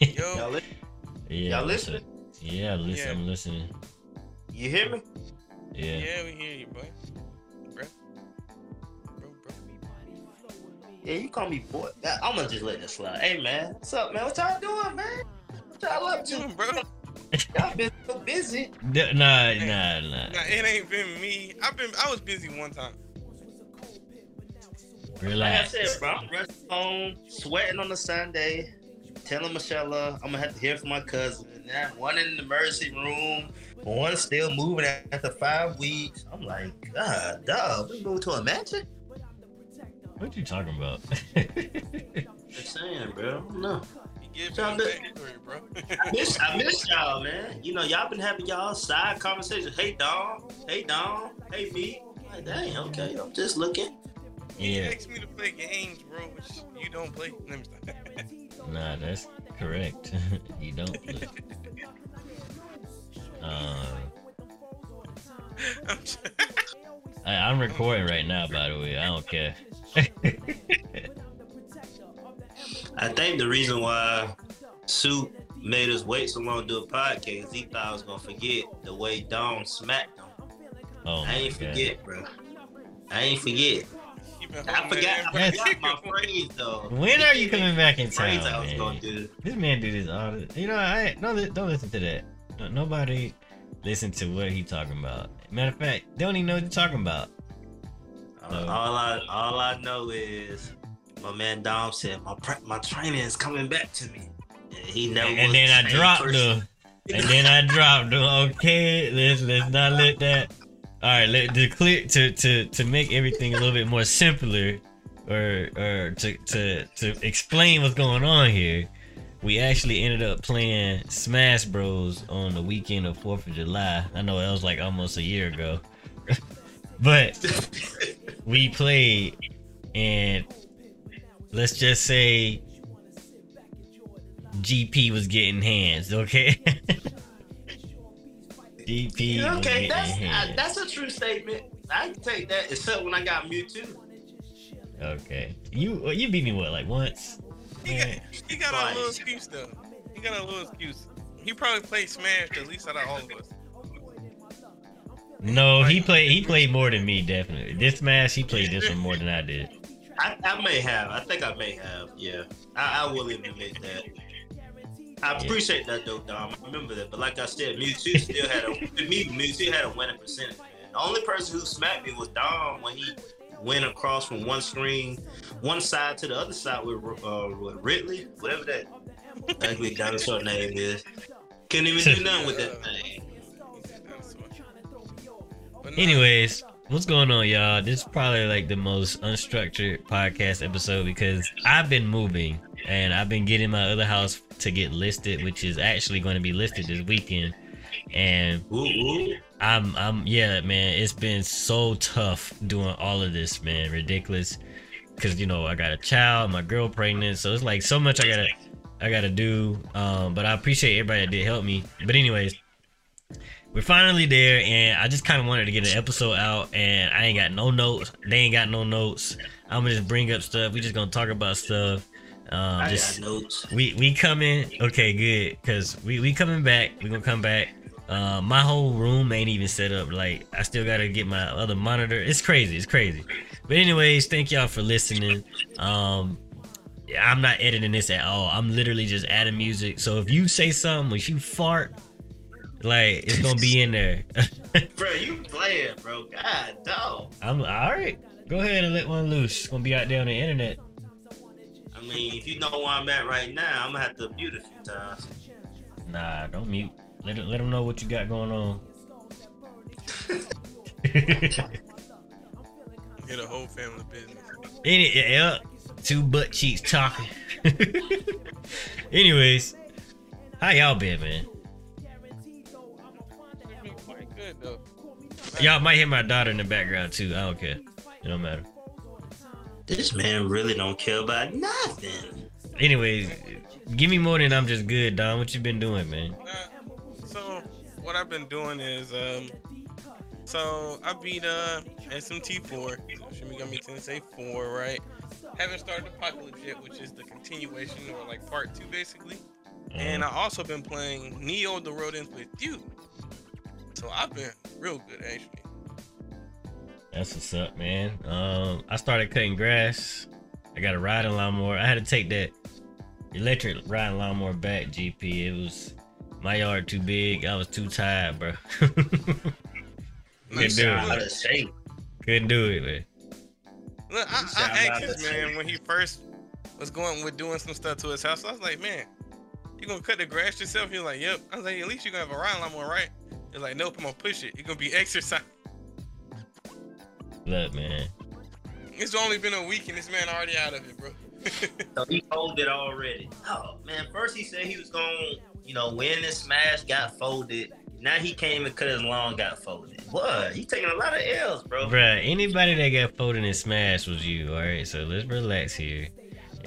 Yo, Y'all, li- Yeah, y'all listen. listening? Yeah, listen. Yeah. I'm listening. You hear me? Yeah. yeah, we hear you, boy. Bro. Bro, bro. Yeah, you call me boy. I'm gonna just let this slide. Hey man, what's up, man? What y'all doing, man? What y'all up you to? bro? Y'all been so busy. D- Nah, nah, nah. Nah, it ain't been me. I've been. I was busy one time. Relax. Like I Relax. said, bro, I'm rushing home, sweating on a Sunday, telling Michelle uh, I'm gonna have to hear from my cousin. Now one in the emergency room, one still moving after five weeks. I'm like, God, dog, we moved to a mansion? What you talking about? Just saying, bro. No. You give Y'all me been- that bro. I miss, I miss y'all, man. You know, y'all been having y'all side conversations. Hey, Dom. Hey, Dom. Hey, me. Like, dang, okay. I'm just looking. You yeah. asked me to play games, bro, which you don't play. Let me stop. Nah, that's correct. you don't. Look. Uh, I'm I, I'm recording right now, by the way. I don't care. I think the reason why Sue made us wait so long to do a podcast, he thought I was gonna forget the way Dom smacked him. Oh I ain't god. forget, bro. I ain't forget. You been I forgot. I forgot my phrase though. When are you coming back in Phrase town, I was gonna do. This man do this all. The, you know, I don't li- don't listen to that. No- Nobody listen to what he talking about. Matter of fact, they don't even know what you're talking about. Uh, all I all I know is my man Dom said my pre- my training is coming back to me. And he never. and was then the I dropped person. the. And then I dropped the. Okay, let's let's not let that. All right, let the clear to to to make everything a little bit more simpler, or or to to to explain what's going on here. We actually ended up playing Smash Bros on the weekend of Fourth of July. I know that was like almost a year ago, but we played, and let's just say GP was getting hands. Okay. GP was okay, that's hands. uh, that's a true statement. I can take that, except when I got Mewtwo. Okay. You you beat me what like once? He got, he got a little excuse though. He got a little excuse. He probably played Smash the least out of all of us. No, he played he played more than me definitely. This match he played this one more than I did. I, I may have. I think I may have. Yeah, I, I will admit that. I Yeah. appreciate that though, Dom. I remember that. But like I said, Mewtwo still had a with me. Mewtwo had a winning percentage. Man. The only person who smacked me was Dom when he went across from one screen, one side to the other side with uh, with Ridley, whatever that ugly dinosaur name is. Couldn't even do nothing with that thing. Anyways, what's going on, y'all? This is probably like the most unstructured podcast episode because I've been moving and I've been getting my other house to get listed, which is actually going to be listed this weekend. And Ooh, ooh. I'm I'm yeah, man. It's been so tough doing all of this, man. Ridiculous. Cause you know I got a child, my girl pregnant, so it's like so much I gotta I gotta do. Um, but I appreciate everybody that did help me. But anyways, we're finally there, and I just kind of wanted to get an episode out, and I ain't got no notes. They ain't got no notes. I'm gonna just bring up stuff. We just gonna talk about stuff. Um, I just we we coming okay good because we we coming back we gonna come back. Uh my whole room ain't even set up like i still gotta get my other monitor. It's crazy it's crazy. But anyways thank y'all for listening. Um yeah, i'm not editing this at all. I'm literally just adding music. So if you say something if you fart like it's gonna be in there. Bro, you playing, bro. God, dog. i'm all right. Go ahead and let one loose. It's gonna be out there on the internet mean, if you know where I'm at right now, I'm gonna have to mute a few times. nah don't mute let, it- let them know what you got going on Get a whole family business. Any, yeah, two butt cheeks talking. Anyways, how y'all been, man? It's been quite good. Y'all might hear my daughter in the background too. I don't care. It don't matter. This man really don't care about nothing. Anyways, give me more than I'm just good, Don. What you been doing, man? Uh, so what I've been doing is um so I beat uh SMT4, so Shin Megami Tensei 4, right? Haven't started Apocalypse yet, which is the continuation or like part two basically. and Uh, I also been playing Neo the Rodent with you. So I've been real good actually. That's what's up, man. Um, I started cutting grass. I got a riding lawnmower. I had to take that electric riding lawnmower back. GP. It was my yard too big. I was too tired, bro. Couldn't Nice. do Sound out it. of shape. Couldn't do it, man. Look, I, I asked this man shape. when he first was going with doing some stuff to his house. I was like, man, you gonna cut the grass yourself? He was like, yep. I was like, at least you're gonna have a riding lawnmower, right? He's like, nope, I'm gonna push it. It's gonna be exercise. Look, man. It's only been a week and this man already out of it, bro. So he folded already. Oh man, first he said he was gonna, you know, win this smash, got folded. Now he came and cut his lawn, got folded. What? You taking a lot of L's, bro. Bruh, anybody that got folded and smashed was you, alright? So let's relax here.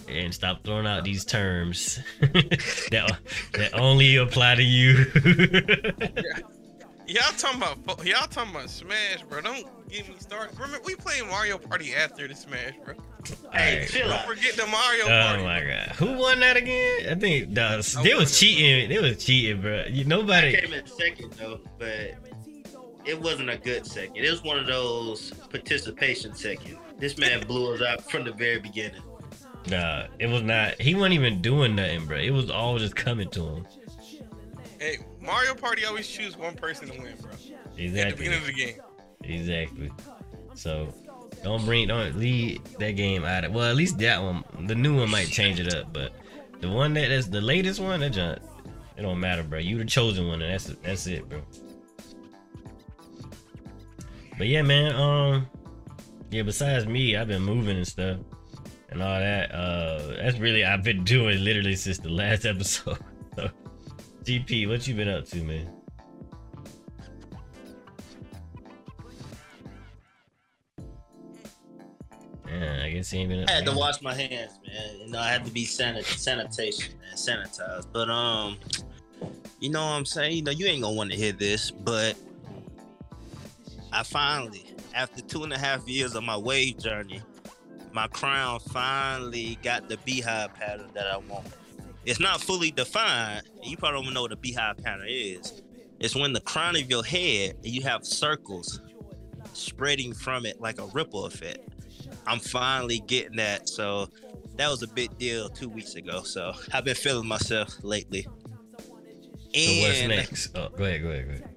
And stop throwing out these terms that that only apply to you. y'all talking about y'all talking about Smash, bro? Don't get me started. Remember, we played Mario Party after the Smash, bro. Hey, Alright. chill Don't out. forget the Mario Oh Party. Oh my god. Who won that again? I think the, I they won was cheating. They was cheating, bro. You, I nobody. came in second though, but it wasn't a good second. It was one of those participation second. This man blew us out from the very beginning. Nah, it was not. He wasn't even doing nothing, bro. It was all just coming to him. Hey, Mario Party always choose one person to win, bro. Exactly. At the beginning of the game. Exactly. So don't bring don't lead that game out of well at least that one the new one might change it up, but the one that is the latest one, that junk, it don't matter, bro. You the chosen one and that's that's it, bro. But yeah, man, um yeah, besides me, I've been moving and stuff and all that. Uh that's really I've been doing literally since the last episode. GP, what you been up to, man? Yeah, I guess he ain't been. I had to wash my hands, man. You know, I had to be sanit- sanitation, man, sanitized. But um, you know what I'm saying? You know, you ain't gonna want to hear this, but I finally, after two and a half years of my wave journey, my crown finally got the beehive pattern that I want. It's not fully defined. You probably don't even know what a beehive pattern is. It's when the crown of your head you have circles spreading from it like a ripple effect. I'm finally getting that. So that was a big deal two weeks ago. So I've been feeling myself lately. So what's next? Oh, go ahead, go ahead, go ahead.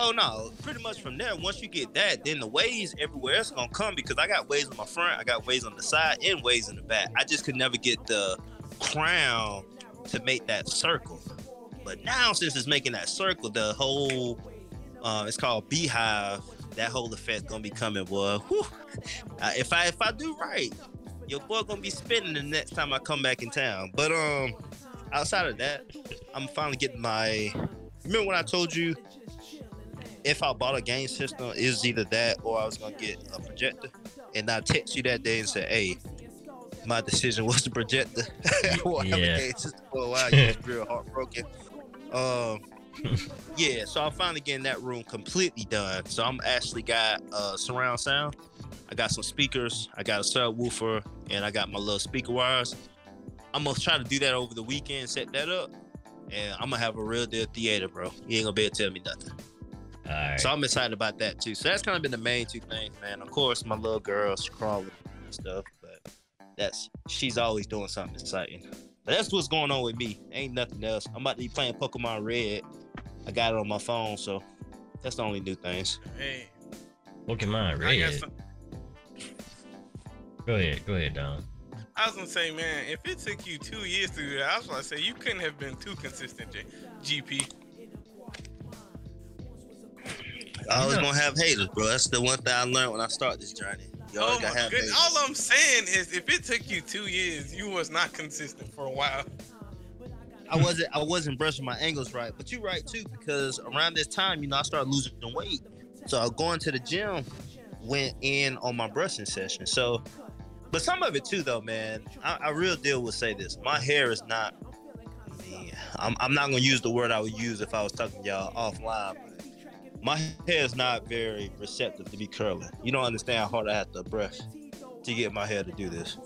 Oh no, pretty much from there. Once you get that, then the waves everywhere else gonna come because I got waves on my front, I got waves on the side, and waves in the back. I just could never get the crown to make that circle. But now since it's making that circle, the whole uh, it's called beehive. That whole effect gonna be coming, boy. Uh, if I if I do right, your boy gonna be spinning the next time I come back in town. But um, outside of that, I'm finally getting my. Remember when I told you if I bought a game system, it was either that or I was gonna get a projector. And I text you that day and said, "Hey, my decision was the projector. I Yeah. a game system for a while. Real heartbroken." Um, yeah, so I'm finally getting that room completely done. So I'm actually got uh, surround sound. I got some speakers. I got a subwoofer, and I got my little speaker wires. I'm gonna try to do that over the weekend, set that up, and I'm gonna have a real deal theater, bro. You ain't gonna be able to tell me nothing. All right. So I'm excited about that too. So that's kind of been the main two things, man. Of course, my little girl, crawling and stuff, that's she's always doing something exciting. But that's what's going on with me. Ain't nothing else. I'm about to be playing Pokemon Red. I got it on my phone, so that's the only new things. Hey, Pokemon I got Red. some. Go ahead, go ahead, Don. I was gonna say, man, if it took you two years to do that, I was gonna say you couldn't have been too consistent, J- GP. I always gonna have haters, bro. That's the one thing I learned when I start this journey. Always Oh my goodness! All I'm saying is, if it took you two years, you was not consistent for a while. I wasn't I wasn't brushing my angles right, but you're right too because around this time, you know, I started losing the weight. So going to the gym went in on my brushing session. So, but some of it too, though, man. I, I real deal will say this: my hair is not. I'm, I'm not gonna use the word I would use if I was talking to y'all offline. My hair is not very receptive to be curling. You don't understand how hard I have to brush to get my hair to do this.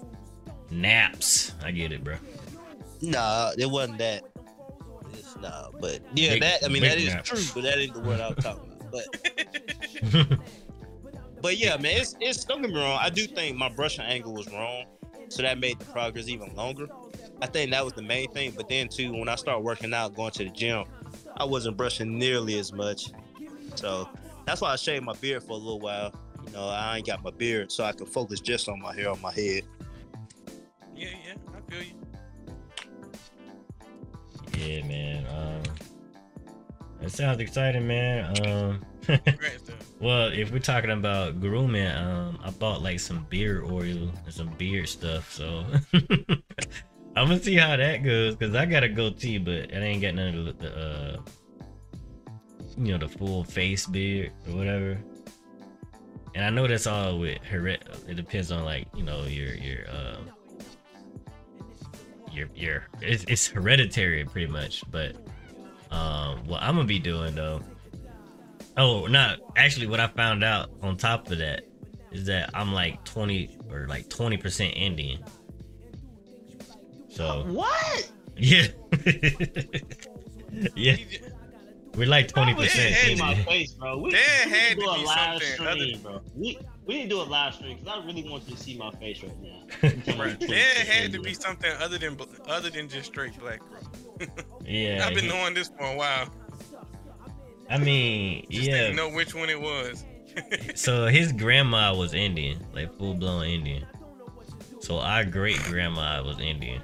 Naps. I get it, bro. Nah, it wasn't that. Nah, but yeah, Big- that I mean that is naps. true, but that ain't the word I was talking about. But but yeah, man, it's it's don't get me wrong. I do think my brushing angle was wrong, so that made the progress even longer. I think that was the main thing. But then too, when I started working out, going to the gym, I wasn't brushing nearly as much. So that's why I shaved my beard for a little while. You know, I ain't got my beard, so I could focus just on my hair on my head. Yeah, yeah, I feel you. yeah, man. Um, it sounds exciting, man. Um, well, if we're talking about grooming, um, I bought like some beard oil and some beard stuff, so I'm gonna see how that goes. Cause I got a goatee, but it ain't got none of the, uh, you know, the full face beard or whatever. And I know that's all with heret. It depends on like you know your your um your your it's, it's hereditary pretty much. But um, what I'm gonna be doing though. Oh, not actually. What I found out on top of that is that I'm like 20 or like 20 percent Indian. So What? yeah, yeah, He j- we're like 20 percent Yeah, in my Indian. face, bro. We, There we need to do a live stream, bro. We we need to do a live stream because I really want you to see my face right now. Bruh, there had to be something other than other than just straight black, bro. Yeah, I've been he- knowing this for a while. I mean, Just yeah. didn't know which one it was. So his grandma was Indian, like full blown Indian. So our great grandma was Indian,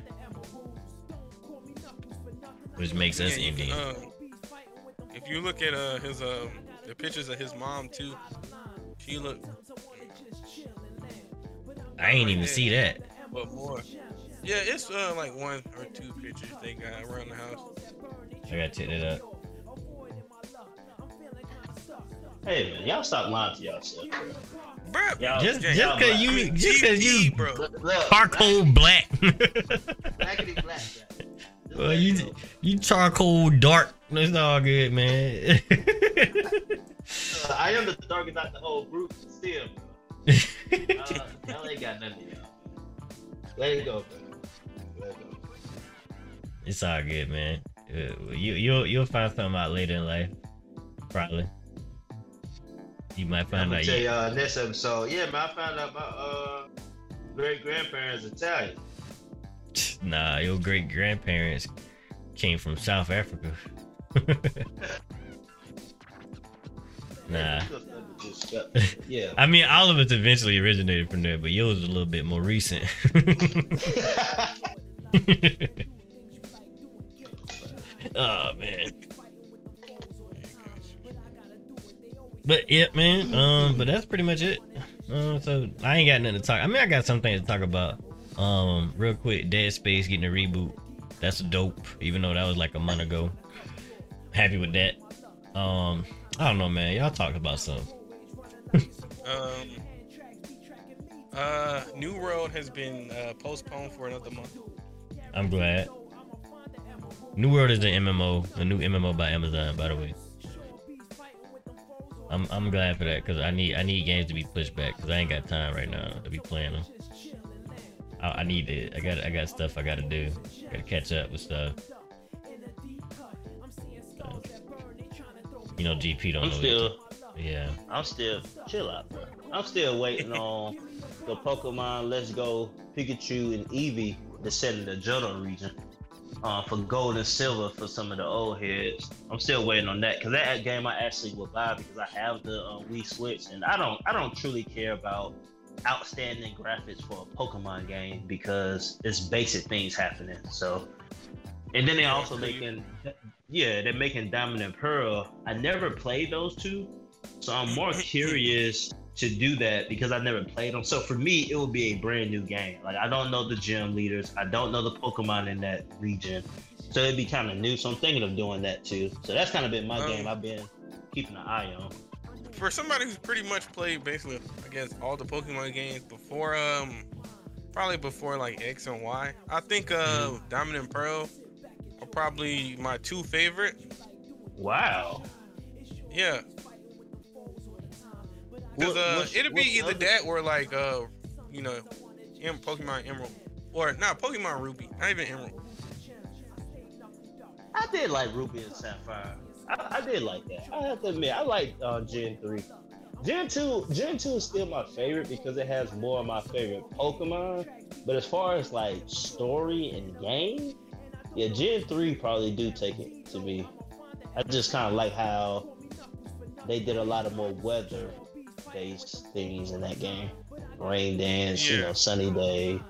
which makes us Yeah, can, Indian. uh, if you look at uh his um the pictures of his mom too, she look I ain't even see that. but more. Yeah, it's uh like one or two pictures they got around the house. I gotta check that out. Hey man, y'all stop lying to yourself, bro. Bruh, Y'all, Just, yeah, just y'all cause black. you, I mean, just cause you bro. Look, look, charcoal black. blackity black. Well, you, you charcoal dark. That's all good, man. Uh, I am the darkest out the whole group, still. Uh, y'all ain't got none of y'all. Let it go, bro. Let it go. it's all good, man. Uh, you, you'll, you'll find something out later in life, probably. You might I'm find gonna out. tell You, y'all this episode. Yeah, man, I found out my uh great grandparents Italian. Nah, your great grandparents came from South Africa. nah. Yeah. I mean, all of us eventually originated from there, but yours is a little bit more recent. oh man. But yeah, man. Um, but that's pretty much it. Um, so I ain't got nothing to talk. I mean, I got some things to talk about. Um, real quick, Dead Space getting a reboot. That's dope. Even though that was like a month ago. Happy with that. Um, I don't know, man. Y'all talk about something. Um, uh, New World has been uh, postponed for another month. I'm glad. New World is an MMO, a new MMO by Amazon, by the way. I'm I'm glad for that because I need I need games to be pushed back because I ain't got time right now to be playing them. I, I need it. I got I got stuff I got to do. Got to catch up with stuff. You know, GP don't I'm know. still. Yeah. I'm still chill out, bro. I'm still waiting on the Pokemon Let's Go Pikachu and Eevee to set in the Johto region. Uh, for gold and silver for some of the old heads. I'm still waiting on that because that game I actually will buy because I have the uh, Wii Switch and I don't I don't truly care about outstanding graphics for a Pokemon game because it's basic things happening. So, and then they also making yeah they're making Diamond and Pearl. I never played those two, so I'm more curious to do that because I never played them. So for me, it would be a brand new game. Like I don't know the gym leaders, I don't know the Pokemon in that region, so it'd be kind of new. So I'm thinking of doing that too. So that's kind of been my Um, game I've been keeping an eye on. For somebody who's pretty much played basically, I guess, all the Pokemon games before, um, probably before like X and Y, I think uh, Mm-hmm. Diamond and Pearl are probably my two favorite. Wow. Yeah, because uh, what's- it'll be either other- that or like uh, you know, em- Pokemon Emerald or not Pokemon Ruby, not even Emerald. I did like Ruby and Sapphire. I, I did like that. I have to admit, I like uh, Gen three. Gen two, Gen two is still my favorite because it has more of my favorite Pokemon. But as far as like story and game, yeah, Gen three probably do take it to me. I just kind of like how they did a lot of more weather based things in that game. Rain dance, you know, sunny day.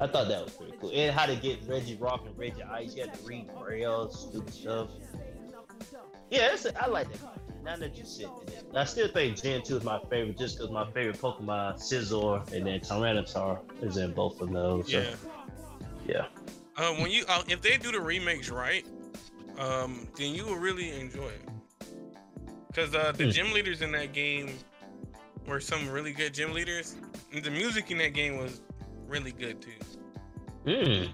I thought that was pretty cool. And how to get Regirock and Regice. You had to read braille, stupid stuff. Yeah, it's I like that. Now that you said it, I still think Gen 2 is my favorite just because my favorite Pokemon, Scizor, and then Tyranitar is in both of those. So, Yeah. yeah. Um, when you uh, if they do the remakes right, um, then you will really enjoy it. Cause uh, the Hmm. gym leaders in that game were some really good gym leaders. And the music in that game was really good too. Hmm.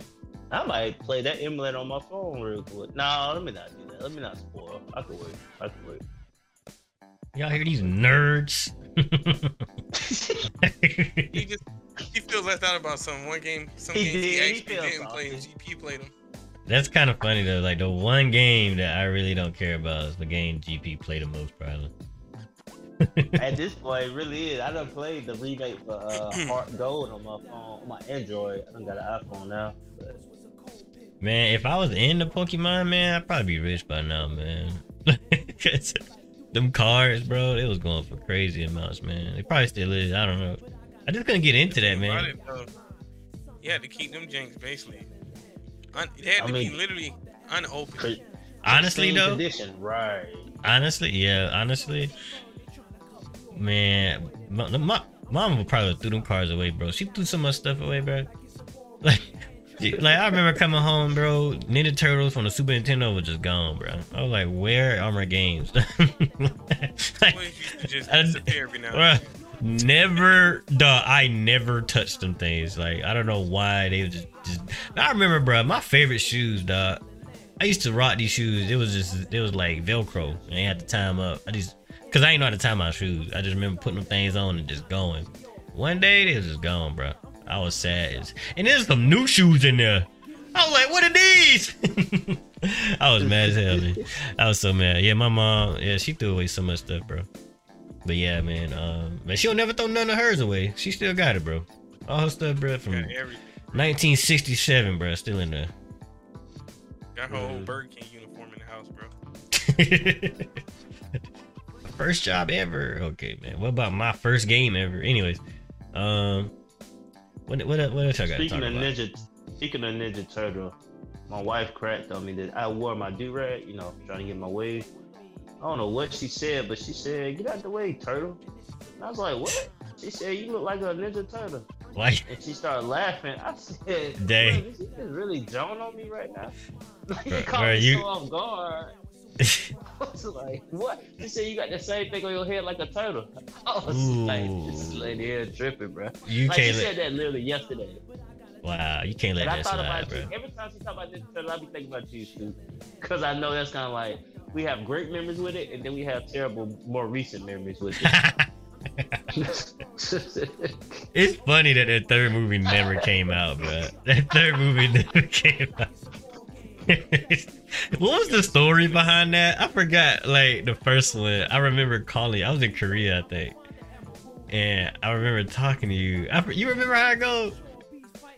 I might play that emulator on my phone real quick. No, let me not do that. Let me not spoil. I could wait. I could wait. Y'all hear these nerds? He just he feels left out about some one game. Some He games did, he actually feels didn't play. and. GP played them. That's kind of funny though. Like the one game that I really don't care about is the game GP play the most probably. At this point, it really is. I done played the remake for uh, Heart Gold on my phone, on my Android. I done got an iPhone now. But Man, if I was in the Pokemon, man, I'd probably be rich by now, man. 'Cause them cards, bro, it was going for crazy amounts, man. It probably still is. I don't know. I just couldn't get into that, man. it, though, you had to keep them janks basically. Un- it had I to mean- be literally unopened. Honestly, though, condition, right? honestly, yeah, honestly, man, my, my mom would probably threw them cards away, bro. She threw so much stuff away, bro. Like, she- like I remember coming home, bro. Ninja Turtles from the Super Nintendo was just gone, bro. I was like, where are my games? Like, Boys used to just I- disappear every now Bruh, never dog i never touched them things. Like i don't know why they just, just i remember bro my favorite shoes dog i used to rock these shoes. It was just it was like velcro. And they had to tie them up. I just because i ain't know how to tie my shoes. I just remember putting them things on and just going. One day they was just gone bro i was sad and there's some new shoes in there i was like what are these i was mad as hell man i was so mad yeah my mom yeah she threw away so much stuff bro but yeah, man, um, man, she'll never throw none of hers away. She still got it, bro. All her stuff, bro, from 1967, bro, still in there. Got her old Burger King uniform in the house, bro. first job ever. Okay, man. What about my first game ever? Anyways, um, what what what else I got to Speaking of about? Ninja, speaking of Ninja Turtle, my wife cracked on me that I wore my do rag, you know, trying to get my wave. I don't know what she said, but she said, "Get out the way, turtle." And I was like, "What?" She said, "You look like a Ninja Turtle," Like, and she started laughing. I said, Dang. "Bro, Is really Joan on me right now?" Like, Bro, caught bro, me you- so off guard. I was like, "What?" She said, "You got the same thing on your head like a turtle." I was like, "This Ooh. lady here tripping, bro." you Like can't said let. that literally yesterday. Wow, you can't let And that slide, bro. you. Every time she talk about this turtle, I be thinking about you, Stu. Because I know that's kind of like we have great memories with it, and then we have terrible, more recent memories with it. it's funny that that third movie never came out, bro. That third movie never came out. what was the story behind that? I forgot. Like the first one, I remember calling. I was in Korea, I think, and I remember talking to you. I, you remember how I go?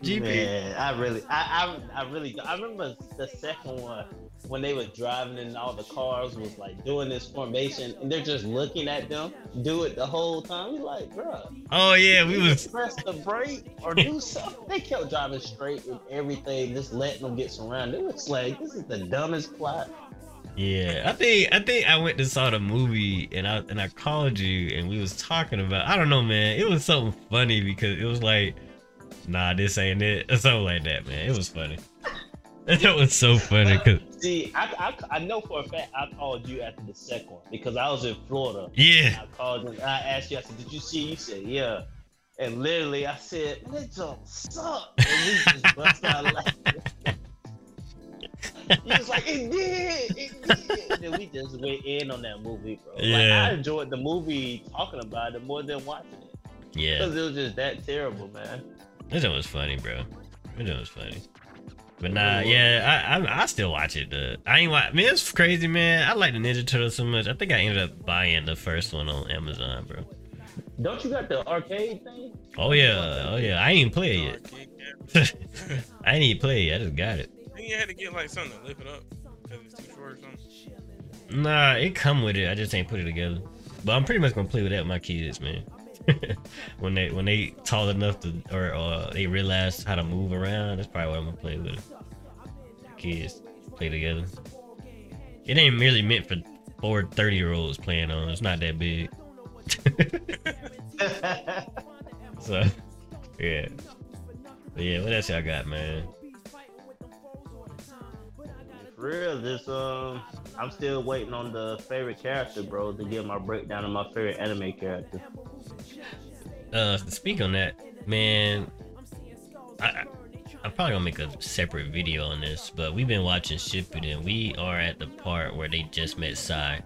GP. Man, I really, I, I, I really, I remember the second one when they were driving and all the cars was like doing this formation, and they're just looking at them do it the whole time. You're like, bro, Oh yeah, we was. press the brake or do something. They kept driving straight with everything, just letting them get surrounded. It was like this is the dumbest plot. Yeah, I think I think I went to saw the movie and I and I called you and we was talking about. I don't know, man. It was something funny because it was like, nah, this ain't it, or something like that, man. It was funny. That was so funny because See, I, I, I know for a fact I called you after the second one because I was in Florida. yeah, I called you and I asked you, I said, Did you see? You said, Yeah. And literally I said, that jump suck. And we just bust out laughing. He was like, It did, it did. And then we just went in on that movie, bro. Like, Yeah. I enjoyed the movie talking about it more than watching it. yeah. Because it was just that terrible, man. That was funny, bro. That was funny. But nah, yeah, I, I I still watch it. Dude. I ain't watch. Man, it's crazy, man. I like the Ninja Turtles so much. I think I ended up buying the first one on Amazon, bro. Don't you got the arcade thing? Oh yeah, oh yeah. I ain't even play it yet. I ain't even play it. I just got it. I think you had to get like something to lift it up because it's too short or something. Nah, it come with it. I just ain't put it together. But I'm pretty much gonna play with that with my kids, man. when they when they tall enough to or uh, they realize how to move around, that's probably what I'm gonna play with. Kids play together. It ain't really meant for four 30 year olds playing on. It's not that big. so yeah. But yeah, what else y'all got, man? For real, this um, I'm still waiting on the favorite character, bro, to give my breakdown of my favorite anime character. uh speak on that man I, I i'm probably gonna make a separate video on this but we've been watching shippuden we are at the part where they just met Sai.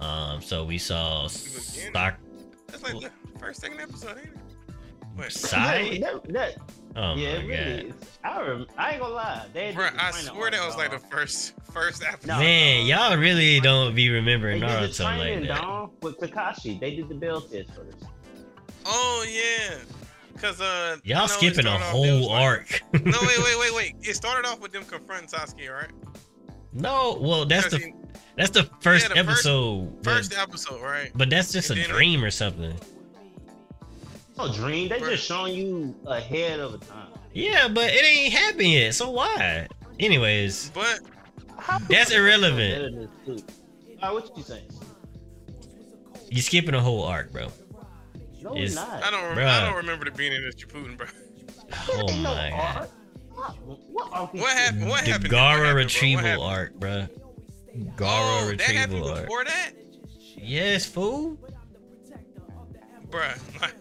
um so we saw stock That's like the first, second episode, ain't it? What? Sai? That, that, oh yeah, my it really god is. I, rem- I ain't gonna lie. They Bro, I swear that was like the first first episode. No. man y'all really don't be remembering They did naruto like that dog, with Kakashi. They did the build test for this. Oh yeah, cause uh, I know y'all skipping a started off- there whole like- arc no, wait, wait, wait, wait. It started off with them confronting Sasuke, right? no well that's the he- that's the first the first- episode but- first episode, right? but that's just a and then- dream or something No dream. They just showing you ahead of a time. yeah but it ain't happened yet so why anyways But That's irrelevant. Better than this, too. All right, what you saying? you skipping a whole arc bro No, It's- it's not. I don't, rem- Bruh. I don't remember the beginning of Shippuden, bro. oh Ain't no my god arc. What, what, arc What happened? What the happened? Gaara What happened, bro? Retrieval happened? arc, bruh. Gaara Oh, that happened retrieval arc. before that, Yes, fool. Bruh, Like,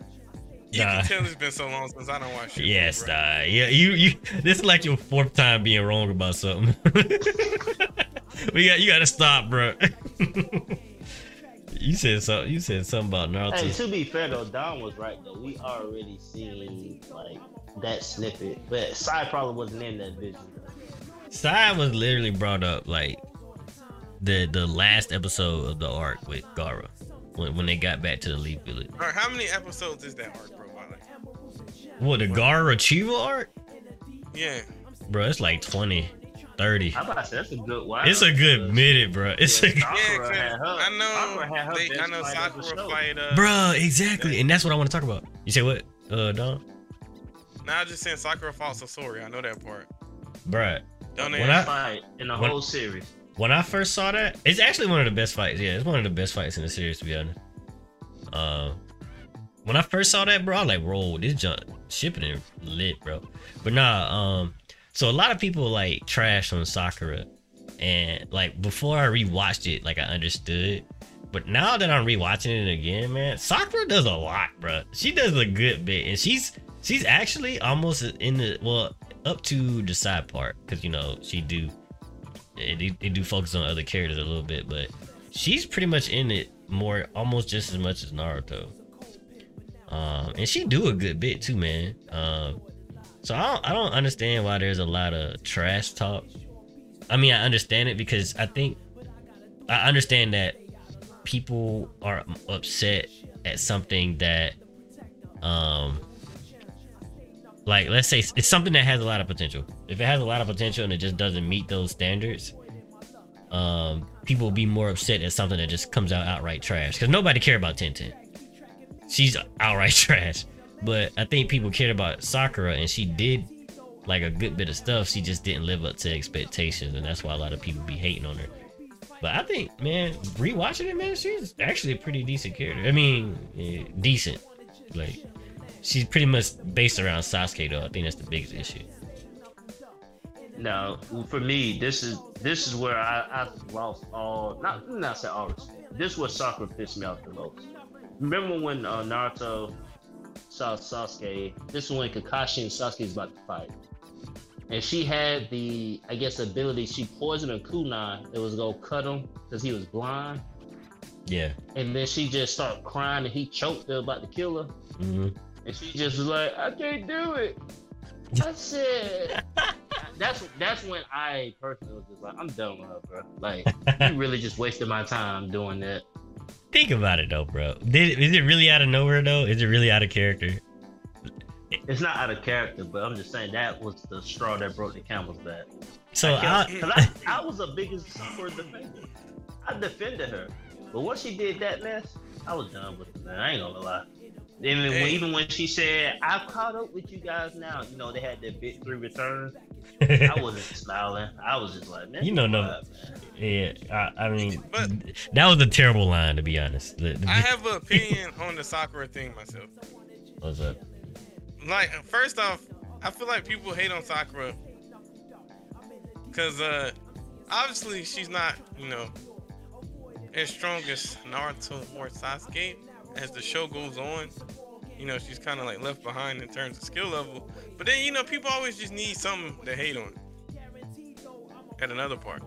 you Nah. can tell it's been so long since I don't watch Shippuden. Yes, bro. nah. Yeah, you you. This is like your fourth time being wrong about something. we got you got to stop, bro. you said something. You said something about Naruto. Hey, to be fair though, Don was right though. We already seen like that snippet, but Sai probably wasn't in that vision. Sai was literally brought up like the the last episode of the arc with Gaara when when they got back to the Leaf Village. All right, how many episodes is that arc, bro? Like, What the Gaara retrieval arc, yeah, bro? It's like 20, 30. I'm about to say that's a good one. It's a good minute, bro. It's a Yeah, yeah. Sakura 'cause had her- I know, her they, I know of Sakura fight. Uh, Bruh, exactly. And that's what I want to talk about. You say what, uh, Don? Now I just saying Sakura fought Sasori. I know that part. Bro, Don't they? Fight in the when- whole series. When I first saw that, it's actually one of the best fights. Yeah, it's one of the best fights in the series, to be honest. Uh, when I first saw that, bro, I like, "Whoa, this junk shipping it lit, bro." But nah, um, so a lot of people like trash on Sakura, and like before I rewatched it, like I understood. But now that I'm rewatching it again, man, Sakura does a lot, bro. She does a good bit, and she's she's actually almost in the well up to the side part because you know she do they, they do focus on other characters a little bit, but she's pretty much in it more, almost just as much as Naruto. Um, and she do a good bit too, man. Um, so I don't, I don't understand why there's a lot of trash talk. I mean, I understand it because I think I understand that people are upset at something that, um, like let's say it's something that has a lot of potential. If it has a lot of potential and it just doesn't meet those standards, um, people will be more upset at something that just comes out outright trash. Because nobody care about Tenten. She's outright trash. But I think people cared about Sakura, and she did like a good bit of stuff. She just didn't live up to expectations, and that's why a lot of people be hating on her. But I think, man, rewatching it, man, she's actually a pretty decent character. I mean, eh, decent. Like, she's pretty much based around Sasuke, though. I think that's the biggest issue. No, for me, this is this is where I, I lost all not not say all respect. This was Sakura pissed me off the most. Remember when uh, Naruto saw Sasuke? This is when Kakashi and Sasuke is about to fight, and she had the I guess ability. She poisoned a kunai that was gonna cut him because he was blind, Yeah. and then she just started crying and he choked her about to kill her, hmm and she just was like, "I can't do it." I said, that's that's when I personally was just like, I'm done with her, bro. Like, you really just wasted my time doing that. Think about it though, bro. Did, is it really out of nowhere though? Is it really out of character? It's not out of character, but I'm just saying that was the straw that broke the camel's back. So I, Because I, I was a biggest super defender. I defended her. But once she did that mess, I was done with it, man. I ain't gonna lie. Even, when, Hey. even when she said, I've caught up with you guys now, you know, they had that big three returns. I wasn't smiling. I was just like, man. You know, no- what, yeah, I, I mean, But- that was a terrible line to be honest. The- the- I have an opinion on the Sakura thing myself. What's up? Like, first off, I feel like people hate on Sakura because, uh, obviously she's not, you know, as strong as Naruto or Sasuke. As the show goes on, you know, she's kind of like left behind in terms of skill level. But then, you know, people always just need something to hate on at another part,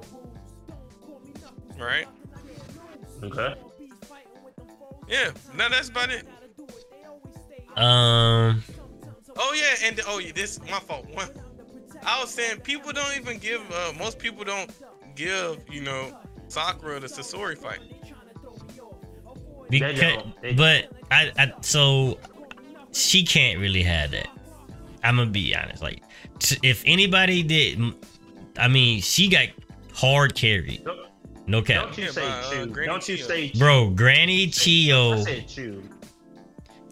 right? Okay. Yeah, no, that's about it. Um, Oh yeah, and oh yeah, this my fault. One, I was saying people don't even give. Uh, most people don't give. You know, Sakura the Sasori fight. Because. They- but I, I, so she can't really have that. I'm gonna be honest. Like, t- if anybody did, I mean, she got hard carried. No cap, don't you say by, uh, chew. Don't you Chiyo. say chew. bro. Granny I Chiyo, said chew.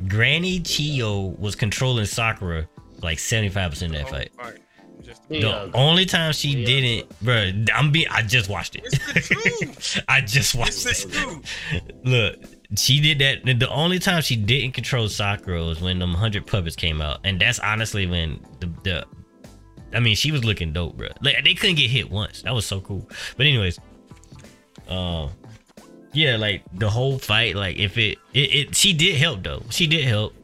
Granny Chiyo was controlling Sakura like 75 percent of that Oh, fight. all right. Just Yeah. The only time she Yeah. didn't, bro. I'm being. I just watched it. It's the truth. I just watched it's it. Look, she did that. The only time she didn't control Sakura was when them hundred puppets came out, and that's honestly when the the. I mean, she was looking dope, bro. Like they couldn't get hit once. That was so cool. But anyways, um, yeah, like the whole fight, like if it it, it she did help though. She did help.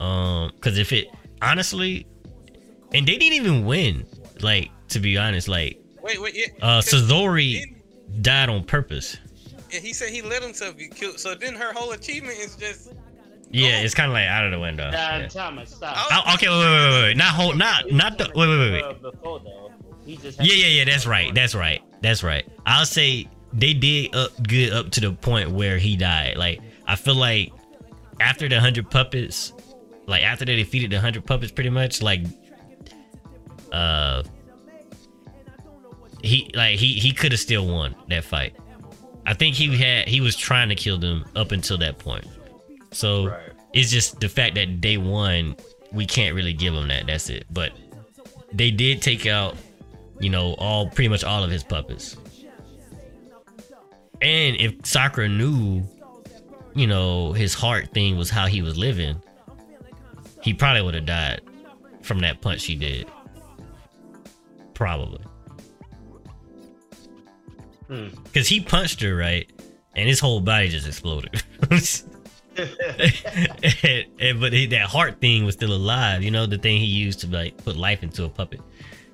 Um, because if it honestly, and they didn't even win. Like to be honest, like Wait, wait. Yeah. uh, 'cause Sasori died on purpose. Yeah, he said he let himself get killed. So then her whole achievement is just. Yeah, it's kind of like out of the window. Nah, Yeah. time and stop. Oh, Oh, okay, wait, wait, wait, wait. Not hold, not, not the. Wait, wait, wait, wait. Before though, he just Yeah, yeah, yeah. That's right. That's right. That's right. I'll say they did up good up to the point where he died. Like I feel like after the hundred puppets, like after they defeated the hundred puppets, pretty much like, uh, he like he he could have still won that fight. I think he had he was trying to kill them up until that point. So Right. it's just the fact that day one We can't really give him that. That's it. But they did take out, you know, all pretty much all of his puppets. And if Sakura knew, you know, his heart thing was how he was living, he probably would have died from that punch she did. Probably. Hmm. Because he punched her, right? And his whole body just exploded. and, and- but he, that heart thing was still alive. You know, the thing he used to like put life into a puppet,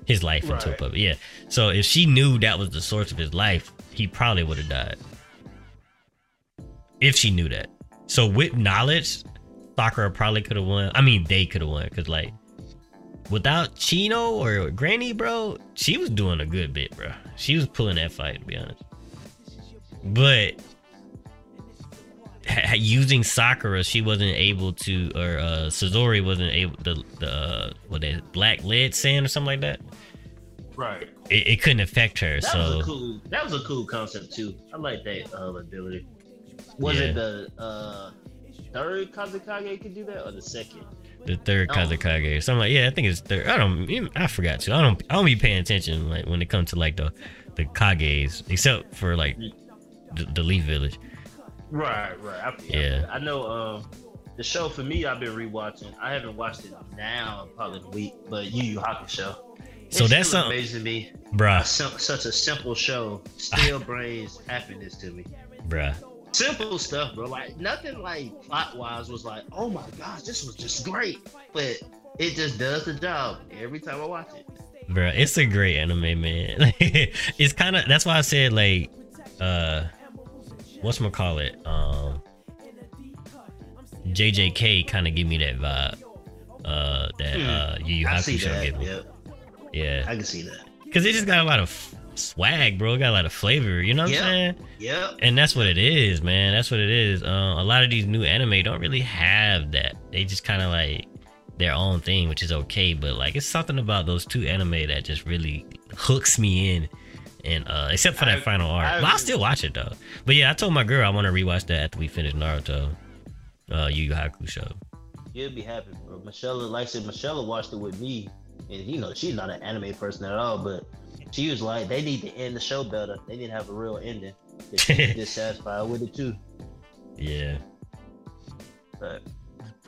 his life into a puppet. Yeah. So if she knew that was the source of his life, he probably would have died. If she knew that. So with knowledge, Sakura probably could have won. I mean, they could have won because like without Chino or Granny, bro, she was doing a good bit, bro. She was pulling that fight, to be honest. But ha- using Sakura, she wasn't able to, or uh, Sasori wasn't able the the uh, what that black lead sand or something like that. right. It, it couldn't affect her. That so was a cool. That was a cool concept too. I like that uh, ability. Was Yeah. it the uh, third Kazekage could do that, or the second? The third Oh. Kazekage I'm like yeah, I think it's third. I don't, I forgot to. I don't, I don't be paying attention like when it comes to like the the Kages, except for like the, the Leaf Village. Right, right. I, Yeah. I, know. Um, the show for me, I've been rewatching. I haven't watched it now, probably a week. But Yu Yu Hakusho. So It's that's still something- amazing to me. Bruh, such a simple show still brings happiness to me. bruh. Simple stuff, bro. Like nothing like plot wise was like, oh my gosh, this was just great. But it just does the job every time I watch it. Bro, it's a great anime, man. it's kind of that's why I said like, uh, what's my call it? Um, JJK kind of give me that vibe. Uh, that Hmm. uh, Yu Yu Hakusho give me. Yeah, Yeah, I can see that. Cause it just got a lot of swag, bro. It got a lot of flavor. You know what Yeah. I'm saying? Yep. And that's what it is, man. That's what it is. Uh, a lot of these new anime don't really have that. They just kind of like their own thing, which is okay. But like, it's something about those two anime that just really hooks me in. And uh, except for that I- final arc, I but I'll still watch it though. But yeah, I told my girl I want to rewatch that after we finish Naruto, uh, Yu Yu Hakusho. You'll be happy, bro. Michelle, like I said, Michelle watched it with me, and you know she's not an anime person at all, but she was like, they need to end the show better. They need to have a real ending. 'Cause She's dissatisfied with it too, Yeah, but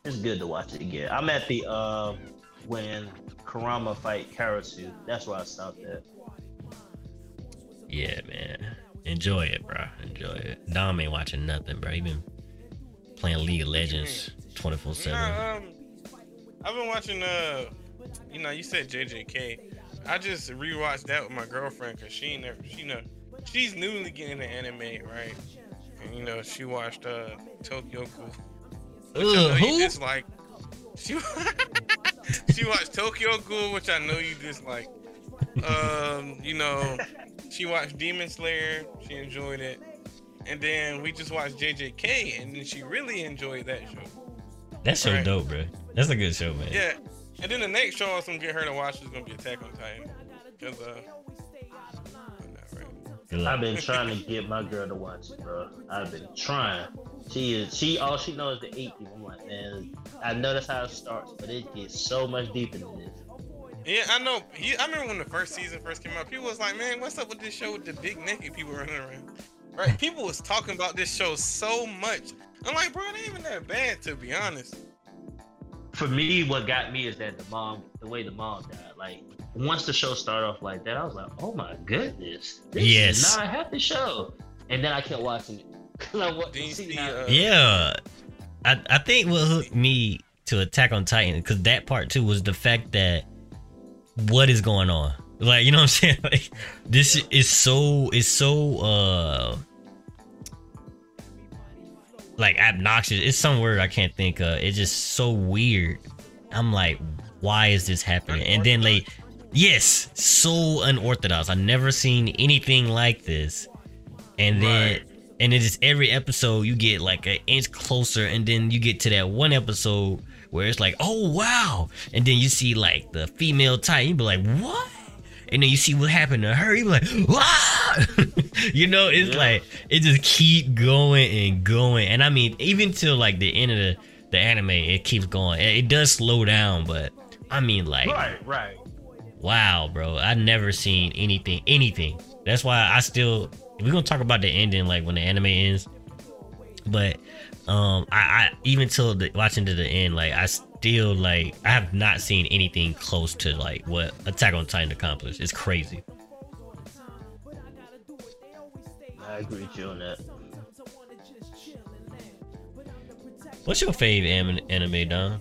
it's good to watch it again. I'm at the um when Kurama fight Karasu. That's where I stopped at. yeah, man. Enjoy it, bro. Enjoy it. Dom ain't watching nothing, bro. He been playing League of Legends twenty four seven. Um, I've been watching. Uh, you know, you said JJK. I just rewatched that with my girlfriend because she never. She know she's newly getting into anime, right? And you know, she watched uh Tokyo Ghoul. Which I know Ugh, you who? dislike. She she watched Tokyo Ghoul, which I know you dislike. Um, you know, she watched Demon Slayer. She enjoyed it, and then we just watched JJK, and then she really enjoyed that show. That show Right. dope, bro. That's a good show, man. Yeah, and then the next show I was gonna get her to watch is gonna be Attack on Titan, cause uh, I'm not ready. Good luck. I've been trying to get my girl to watch it, bro. I've been trying. She is she all she knows is the 18. I'm like, man, I know that's how it starts, but it gets so much deeper than this. Yeah, I know. He, I remember when the first season first came out. People was like, "Man, what's up with this show with the big naked people running around?" Right? People was talking about this show so much. I'm like, bro, it ain't even that bad to be honest. For me, what got me is that the mom, the way the mom died. Like once the show started off like that, I was like, oh my goodness, this Yes. is not a happy show. And then I kept watching it. 'Cause I want Then to see see, uh, Yeah, I I think what hooked me to Attack on Titan because that part too was the fact that what is going on. Like you know what I'm saying? Like this is so is so uh like obnoxious. It's some word I can't think of. It's just so weird. I'm like, why is this happening? And then like, yes, so unorthodox. I've never seen anything like this. And then Right. and it is every episode you get like an inch closer, and then you get to that one episode where it's like, oh wow, and then you see like the female Titan, you be like, what? And then you see what happened to her, You're like, wow, you know, it's Yeah. like it just keep going and going, and I mean, even till like the end of the the anime, it keeps going. It, it does slow down, but I mean, like, right, right. wow, bro, I never seen anything, anything. That's why I still we're gonna talk about the ending like when the anime ends. But um I, I even till the watching to the end, like I still like I have not seen anything close to like what Attack on Titan accomplished. It's crazy. I agree with you on that. What's your favorite anime, anime Don?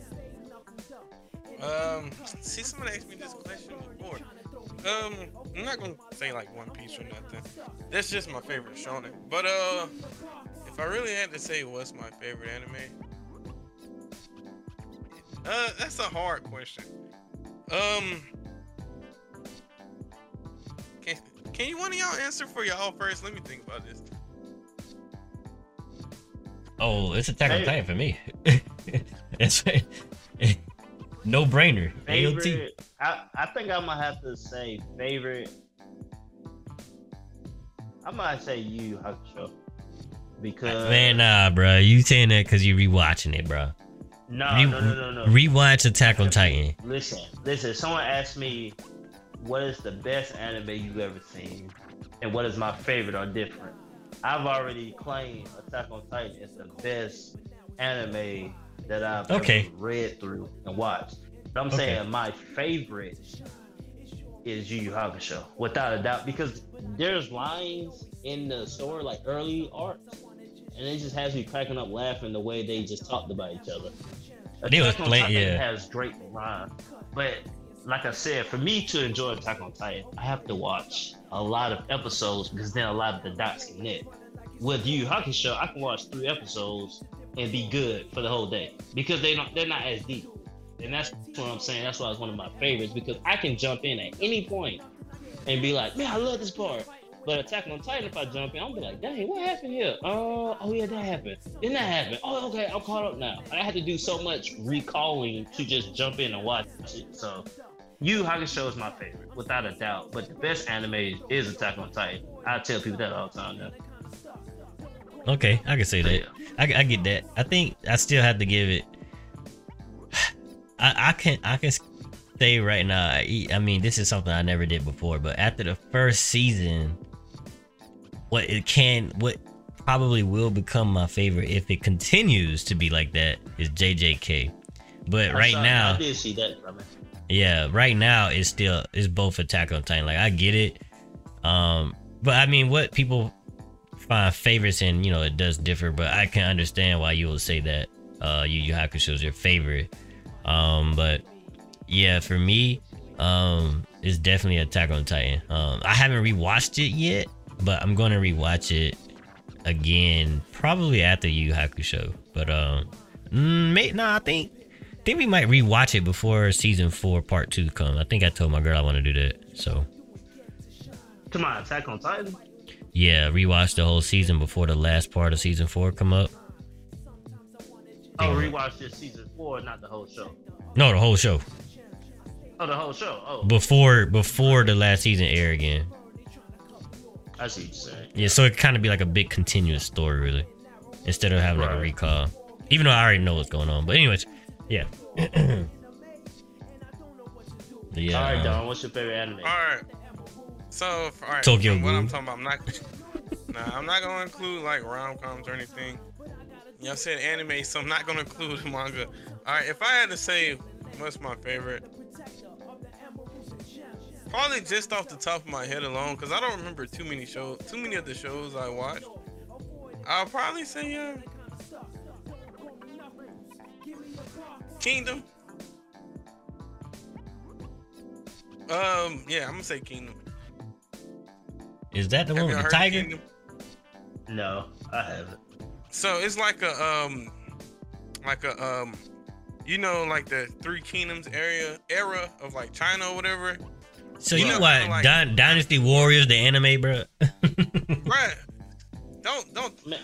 Um, see, somebody asked me this question before. Um, I'm not gonna say like One Piece or nothing. That's just my favorite shonen. But uh, if I really had to say what's my favorite anime, uh, that's a hard question. Um, can can you one of y'all answer for y'all first? Let me think about this. Oh, it's Attack on Hey. Titan for me. it's no brainer. AOT. Favorite, I, I think I'm gonna have to say favorite. I might say Yu Hakusho because Man, nah, bro. You saying that because you rewatching it, bro. no, Re- no, no, no, no. Rewatch Attack on Titan. Listen, listen. Someone asked me, "What is the best anime you've ever seen?" and "What is my favorite or different?" I've already claimed Attack on Titan is the best anime that I've Okay. read through and watched. But I'm Okay. saying my favorite is Yu Yu Hakusho, without a doubt, because there's lines in the story like early arcs, and it just has me cracking up laughing the way they just talked about each other. They was Attack on playing- Titan yeah. has great lines, but like I said, for me to enjoy Attack on Titan, I have to watch a lot of episodes because then a lot of the dots connect. With Yu Yu Hakusho, I can watch three episodes and be good for the whole day because they don't they're not as deep. And that's what I'm saying. That's why it's one of my favorites because I can jump in at any point and be like, man, I love this part. But Attack on Titan, if I jump in, I'm be like, dang, what happened here? Uh, oh yeah, that happened. Then that happened. Oh, okay, I'm caught up now. I had to do so much recalling to just jump in and watch it. So, Yu Hakusho is my favorite, without a doubt. But the best anime is Attack on Titan. I tell people that all the time now. Okay, I can say that. Yeah. I, I get that. I think I still have to give it. I I can I can say right now. I, I mean, this is something I never did before, but after the first season, what it can what probably will become my favorite if it continues to be like that is JJK. But I right saw- now, I did see that coming. yeah, right now it's still it's both Attack on Titan. Like I get it, um, but I mean, what people find favorites in, you know, it does differ. But I can understand why you would say that uh, Yu Yu Hakusho is your favorite. Um, but yeah, for me, um, it's definitely Attack on Titan. Um, I haven't rewatched it yet, but I'm going to rewatch it again probably after Yu Hakusho. But um, mm, may, no, I think I think we might rewatch it before season four, part two comes. I think I told my girl I want to do that. So Come on, Attack on Titan. yeah, rewatch the whole season before the last part of season four come up. Oh, rewatch this season four, not the whole show. No, the whole show Oh, the whole show. Oh, before before the last season air again. I see what you're saying. Yeah, so it kind of be like a big continuous story, really, instead of having like a recall. Even though I already know what's going on, but anyways, yeah. yeah. All right, Don. What's your favorite anime? All right. So, all right. Tokyo what I'm Ghoul. talking about, I'm not. nah, I'm not gonna include like rom coms or anything. Y'all said anime, so I'm not gonna include manga. All right. If I had to say what's my favorite, probably just off the top of my head alone, because I don't remember too many shows, too many of the shows I watched. I'll probably say uh, Kingdom. Um, yeah, I'm gonna say Kingdom. Is that the Have one with the tiger? Kingdom? No, I haven't. So it's like a um, like a um, you know, like the Three Kingdoms area era of like China or whatever. So you kinda watch like- Dy- Dynasty Warriors, the anime, bro? Right? Don't don't Man,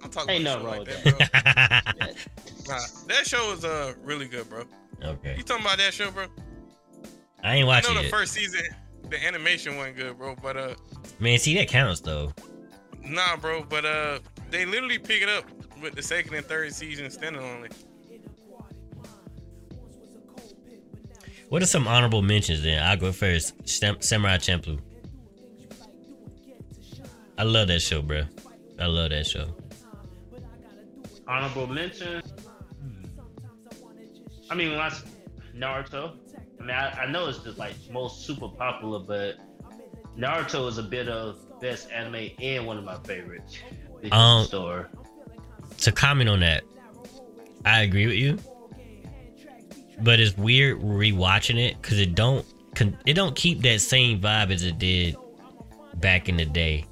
don't talk Ain't about nothing shit wrong like that, bro. that- Nah, that show is uh really good, bro. okay, You talking about that show, bro? I ain't I watching know the it. first season, the animation wasn't good, bro. But uh, Man, see that counts though. nah, bro. But uh, they literally pick it up with the second and third season standing on it. What are some honorable mentions then? I'll go first. Sam- Samurai Champloo. I love that show, bro. I love that show. Honorable mention. I mean, when I Naruto. I mean, I, I know it's the like most super popular, but Naruto is a bit of best anime and one of my favorites. Um, story. To comment on that, I agree with you. But it's weird rewatching it because it don't it don't keep that same vibe as it did back in the day,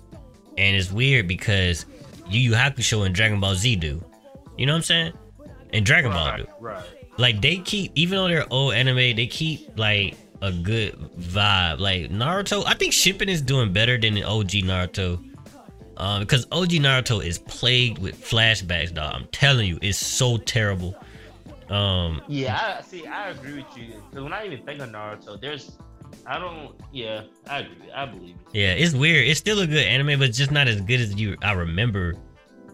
and it's weird because Yu Yu Hakusho and Dragon Ball Z do. You know what I'm saying? And Dragon Ball do. Right, right. like they keep even though they're old anime they keep like a good vibe like naruto i think Shippuden is doing better than the og naruto um because og naruto is plagued with flashbacks dog i'm telling you it's so terrible um Yeah, I see. I agree with you. Because when I even think of Naruto, there's, I don't. Yeah, I agree. I believe. it. yeah it's weird it's still a good anime but it's just not as good as you i remember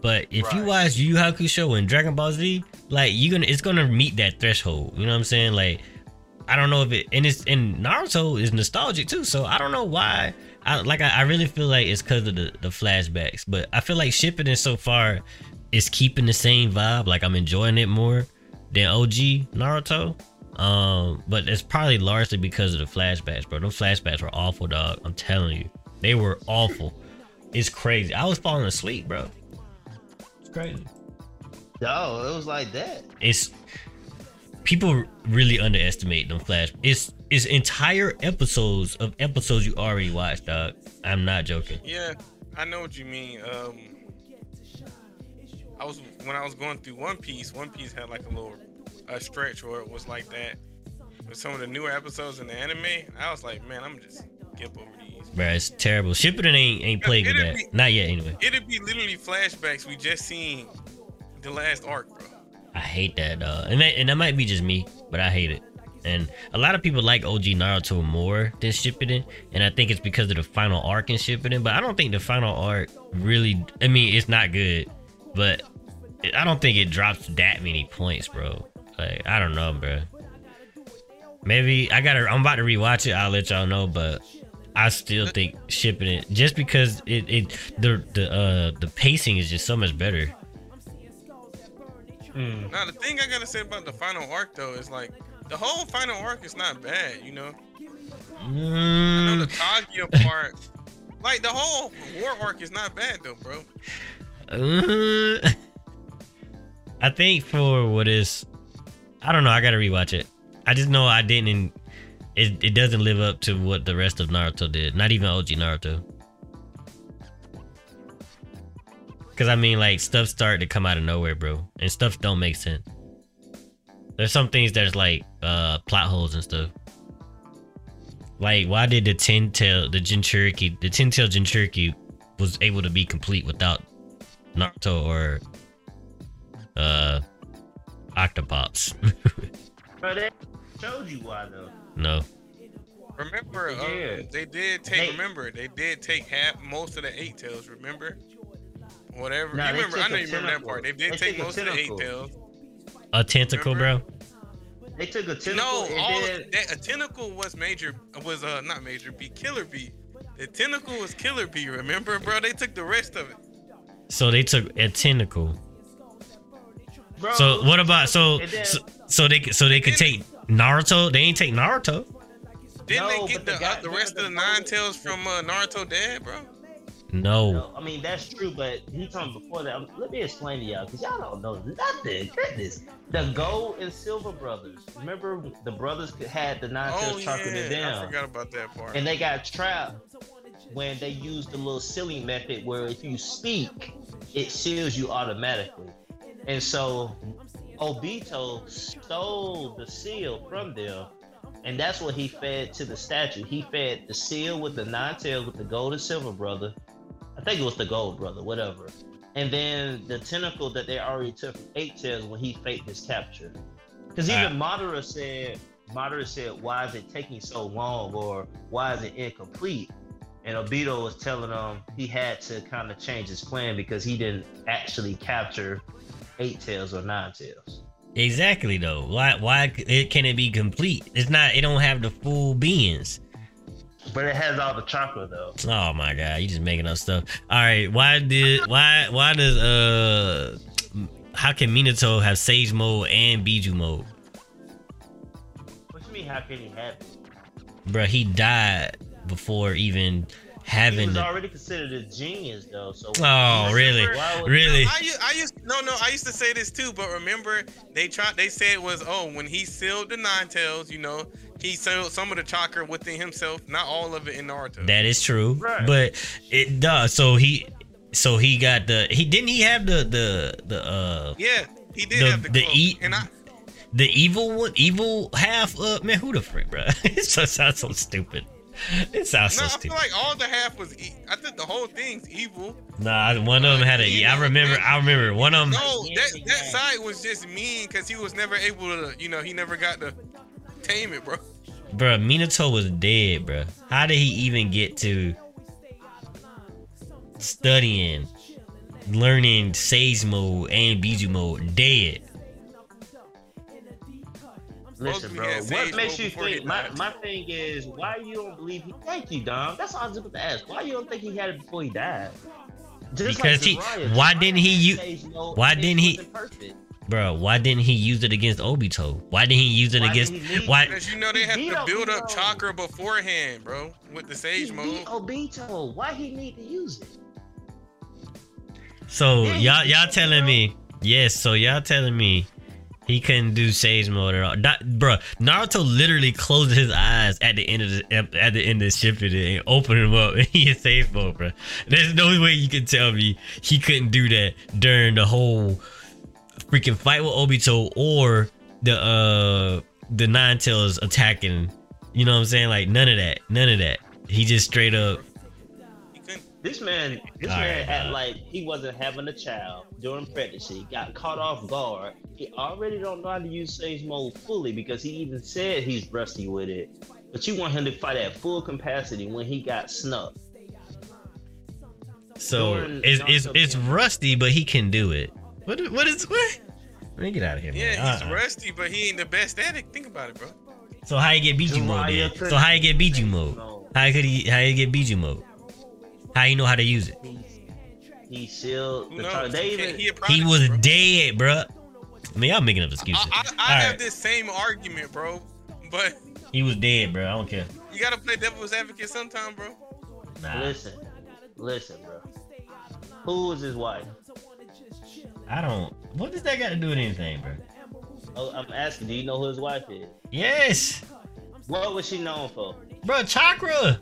but if you watch yu Yu hakusho and dragon ball z like you gonna it's gonna meet that threshold you know what i'm saying like I don't know if it and it's and Naruto is nostalgic too, so I don't know why. I like I, I really feel like it's because of the the flashbacks, but I feel like Shippuden so far is keeping the same vibe. Like I'm enjoying it more than OG Naruto. Um, but it's probably largely because of the flashbacks, bro. Those flashbacks were awful, dog. I'm telling you, they were awful. It's crazy. I was falling asleep, bro. It's crazy. No, it was like that. It's people really underestimate them flash. It's it's entire episodes of episodes you already watched, dog. I'm not joking. Yeah, I know what you mean. Um, I was when I was going through One Piece. One Piece had like a little a stretch where it was like that. With some of the newer episodes in the anime, I was like, man, I'm just skip over these. Bruh, it's terrible. Shippuden ain't ain't playing with that. be- Not yet, anyway. It'd be literally flashbacks we just seen the last arc, bro. I hate that, uh, and that, and that might be just me, but I hate it. And a lot of people like OG Naruto more than Shippuden, and I think it's because of the final arc in Shippuden. But I don't think the final arc really. I mean, it's not good, but I don't think it drops that many points, bro. Like I don't know, bro. Maybe I gotta. I'm about to rewatch it. I'll let y'all know, but I still think Shippuden just because it it the the uh the pacing is just so much better. Mm. Now the thing I gotta say about the final arc though is like the whole final arc is not bad, you know. I know the Mm, Kaguya part, like the whole war arc is not bad though, bro. Uh, I think for what is, I don't know. I gotta rewatch it. I just know I didn't. It it doesn't live up to what the rest of Naruto did. Not even OG Naruto. Cause I mean, like stuff started to come out of nowhere, bro, and stuff don't make sense. There's some things that's like uh plot holes and stuff. Like, why did the ten tail, the Jinchuriki, the ten tail Jinchuriki was able to be complete without Naruto or uh Octopops. But they showed you why though. no. Remember, uh, Yeah. they did take. They- remember, they did take half most of the eight tails. Remember, whatever. Nah, you remember? I took know a you remember that part. They did They take most of the eight tails. A tentacle, bro. They took a tentacle No, all then that a tentacle was major. Was uh not major B, killer B. The tentacle was killer B. Remember, bro? They took the rest of it. So they took a tentacle. Bro, So what about so then- so, so they so they could take Naruto? They ain't take Naruto. Didn't No, they get the the guy- uh, the rest of of the the nine tails from uh, Naruto dad, bro? No. No, I mean that's true, but he told me before that. um, Let me explain to y'all, cause y'all don't know nothing. Goodness, the gold and silver brothers. Remember the brothers had the nine tails chakra in yeah, I them, forgot about that part. and they got trapped when they used the little silly method, where if you speak, it seals you automatically. And so Obito stole the seal from them, and that's what he fed to the statue. He fed the seal with the nine tails with the gold and silver brother. I think it was the gold brother, whatever. And then the tentacle that they already took from eight tails when he faked his capture. Because even ah. Madara said, Madara said, why is it taking so long or why is it incomplete? And Obito was telling him he had to kind of change his plan because he didn't actually capture eight tails or nine tails. Exactly though. Why why it can it be complete? It's not it don't have the full beings. But it has all the chocolate though. Oh my god, you just making up stuff. All right, why did why why does uh how can Minato have Sage mode and Biju mode? What you mean? How can he have it? Bruh, he died before even He having was the already considered a genius though. So Oh, really? Why would- Really? I used, I used no no I used to say this too, but remember they tried they said it was oh when he sealed the nine tails, you know, he sealed some of the chakra within himself, not all of it in Naruto. That is true. Right. But it does. So he so he got the he didn't he have the the the uh yeah, he did The- have the, the cloak. eat- and I the evil one evil half uh man who the frick, bro? it so- sounds so stupid. It sounds no, so I feel like all the half was e- I think the whole thing's evil. Nah, one of them had a. I remember. I remember one of them. No, that that yeah. side was just mean because he was never able to, you know, he never got to tame it, bro. Bro, Minato was dead, bro. How did he even get to studying, learning Sage mode and Biju mode dead? Listen, bro. What makes you think? My, died. my thing is, why you don't believe he? Thank you, Dom. That's all I was about to ask. Why you don't think he had it before he died? Just Because he- Jiraiya. why Jiraiya didn't he had u- why didn't he- Perfect. Bro, why didn't he use it against Obito? Why didn't he use it Why against? did he need Why? Because you know they have to don't build up chakra beforehand, bro, with the He sage mode. Obito. Why he need to use it? So Yeah, y'all y'all telling me yes? So y'all telling me he couldn't do Sage mode at all? That, bro, Naruto literally closed his eyes at the end of the at the end of Shippuden and opened him up and he in Sage mode, bro. There's no way you can tell me he couldn't do that during the whole freaking fight with Obito or the uh the Nine Tails attacking. You know what I'm saying? Like none of that, none of that. he just straight up. He couldn't. This man, this All man right, act nah. like he wasn't having a child during pregnancy. Got caught off guard. He already don't know how to use Sage Mode fully because he even said he's rusty with it. But you want him to fight at full capacity when he got snuck. So During it's it's it's rusty, but he can do it. What is- what is what? Let me get out of here, man. Yeah, he's Uh-uh. rusty, but he ain't the best at it. Think about it, bro. So how you get Biju mode Jiraiya then? So how you get use Biju mode? Mode. How could he how you get Biju mode? How you know how to use it? He, he sealed the knows? tar- They He, even he, He was bro. dead, bruh. I mean, y'all making up excuses. I, I, I have right. this same argument, bro. But He was dead, bro. I don't care. you gotta play devil's advocate sometime, bro. Nah, listen, listen, bro. Who was his wife? I don't. What does that got to do with anything, bro? Oh, I'm asking. Do you know who his wife is? Yes, What was she known for? bro. Chakra.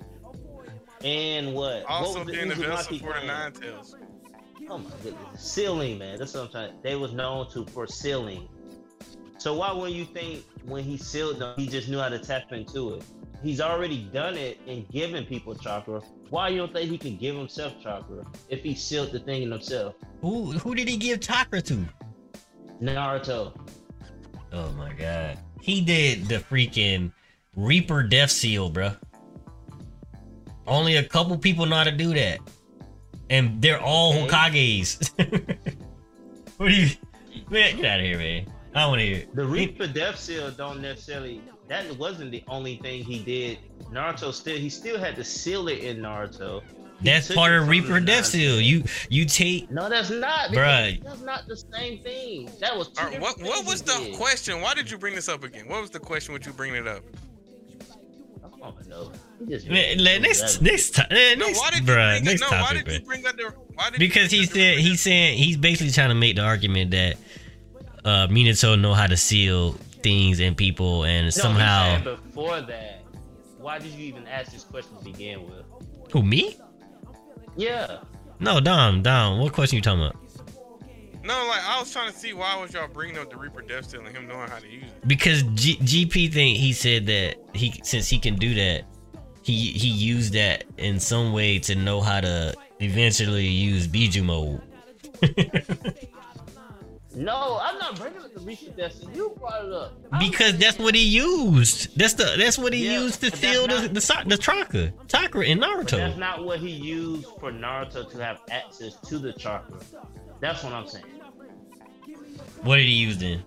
And what? Also what being the vessel Uzumaki for the? Nine Tails. Oh my goodness, sealing, man. That's what I'm trying. They was known to for sealing. So why wouldn't you think when he sealed them, he just knew how to tap into it? He's already done it and given people chakra. Why you don't think he can give himself chakra if he sealed the thing in himself? Who who did he give chakra to? Naruto. Oh my god. He did the freaking Reaper Death Seal, bruh. Only a couple people know how to do that. And they're all Okay. Hokages. what do you Man, get out of here, man. I don't wanna hear it. The Reaper Death Seal don't necessarily. That wasn't the only thing he did. Naruto still he still had to seal it in Naruto. He That's part of Reaper Death Seal. You you take No, that's not. Bruh. That's not the same thing. That was. Two All right, what what was the did. question? Why did you bring this up again? What was the question? Would you bring it up? I don't know. He just man, let- next next time No, next, why did you bruh, bring next it? No, topic, did you bruh. bring up the? Why did you Because bring he up the said he's saying he's basically trying to make the argument that uh Minato know how to seal things and people and No, somehow before that. Why did you even ask this question to begin with? who me? Yeah. No, Dom, Dom. What question you talking about? No, like I was trying to see why was y'all bringing up the Reaper Death Seal and him knowing how to use it. Because G- GP think he said that he since he can do that, he he used that in some way to know how to eventually use Biju mode. No, I'm not bringing up the Death Seal. You brought it up. I'm Because that's what he used. That's the that's what he Yeah, used to steal the not- the so- the chakra chakra in Naruto. that's not what he used for Naruto to have access to the chakra. That's what I'm saying. What did he use then?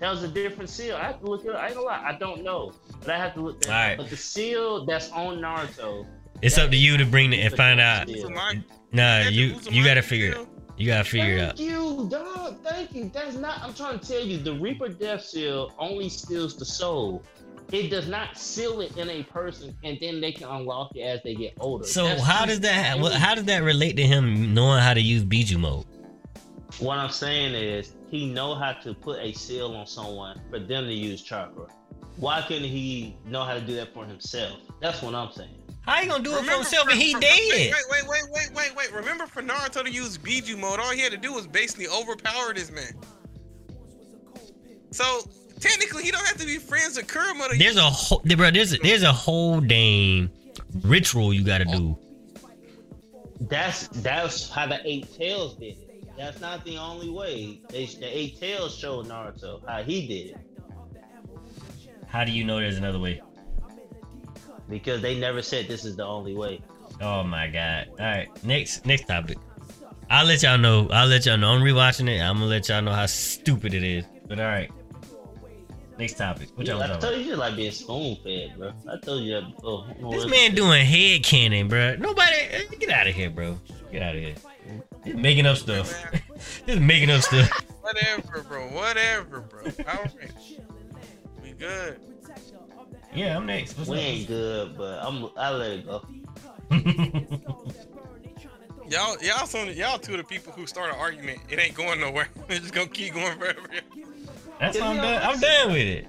That was a different seal. I have to look it up. I ain't gonna lie, I don't know. But I have to look that Alright. up. But the seal that's on Naruto. It's up to you to bring it and find out. seal. Uzumaki- Nah, you you gotta figure it. seal. You gotta figure it out. Thank you, dog. Thank you. That's not. I'm trying to tell you, the Reaper Death Seal only steals the soul. It does not seal it in a person, and then they can unlock it as they get older. So That's how does that things. how does that relate to him knowing how to use Biju mode? What I'm saying is, he know how to put a seal on someone for them to use chakra. Why couldn't he know how to do that for himself? That's what I'm saying. How you gonna do it for himself and he for- dead? Wait, wait, wait, wait, wait, wait. Remember for Naruto to use Biju mode, all he had to do was basically overpower this man. So technically, he don't have to be friends with Kurama to There's a whole bro. There's a, there's a whole dang ritual you gotta do. That's that's how the Eight Tails did it. That's not the only way. They, the Eight Tails showed Naruto how he did it How do you know there's another way? because they never said this is the only way. Oh my god. All right, next next topic. I'll let y'all know. I'll let y'all know. I'm rewatching it. I'm gonna let y'all know how stupid it is. But all right. Next topic. What y'all I told you, you like being spoon fed, bro. I told you that before. Know This man doing head canon, bro. Nobody, eh, get out of here, bro. Get out of here. Just making up stuff. Just making up stuff. whatever, bro. Whatever, bro. All right, we good. Yeah, I'm next. What's We up? ain't good, but I'm. I let it go. Y'all, y'all, some, y'all two of the people who start an argument. It ain't going nowhere. It's just gonna keep going forever. That's why I'm done. I'm done with it.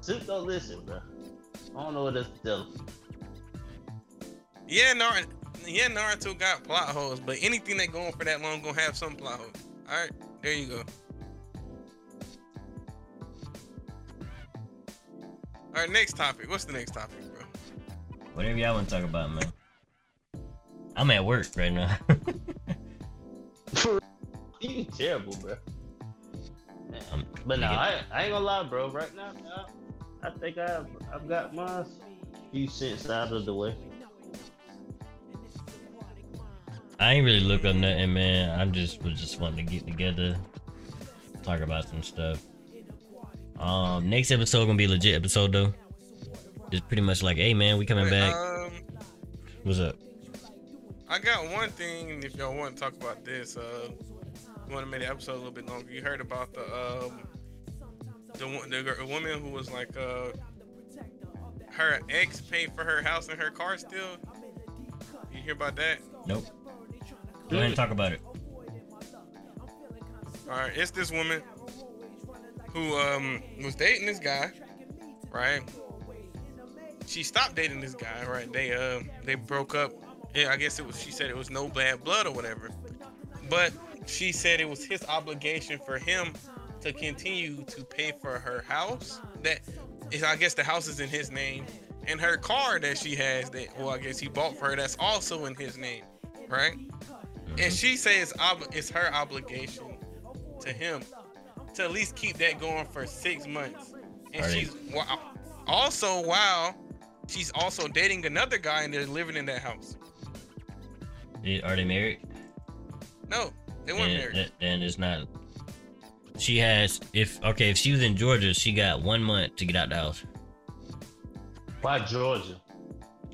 Soup don't listen, bro. I don't know what else to tell. Yeah, Naruto, yeah, Naruto got plot holes, but anything that go on for that long gonna have some plot holes. All right, there you go. All right, next topic. What's the next topic, bro? Whatever y'all want to talk about, man. I'm at work right now. For you terrible, bro. I'm- But no, I, I ain't gonna lie, bro. Right now, man, I think I've I've got my few cents out of the way. I ain't really look up nothing, man. I'm just was just wanting to get together, talk about some stuff. Um, next episode gonna be a legit episode though. It's pretty much like, hey man, we coming Wait, back. Um, What's up? I got one thing. If y'all want to talk about this, uh, you want to make the episode a little bit longer. You heard about the um, the one- the woman who was like uh, her ex paid for her house and her car still. You hear about that? Nope. Go ahead and talk about it. All right, it's this woman who um was dating this guy, right? She stopped dating this guy, right? They uh they broke up. Yeah, I guess it was. She said it was no bad blood or whatever, but she said it was his obligation for him to continue to pay for her house. That is, I guess the house is in his name, and her car that she has that well, I guess he bought for her. That's also in his name, right? And she says ob- it's her obligation to him to at least keep that going for six months. And Are they- she's wow. also wow, she's also dating another guy and they're living in that house. Are they married? No, they weren't Then, married. then- then it's not. She has if okay if she was in Georgia, she got one month to get out the house. Why Georgia?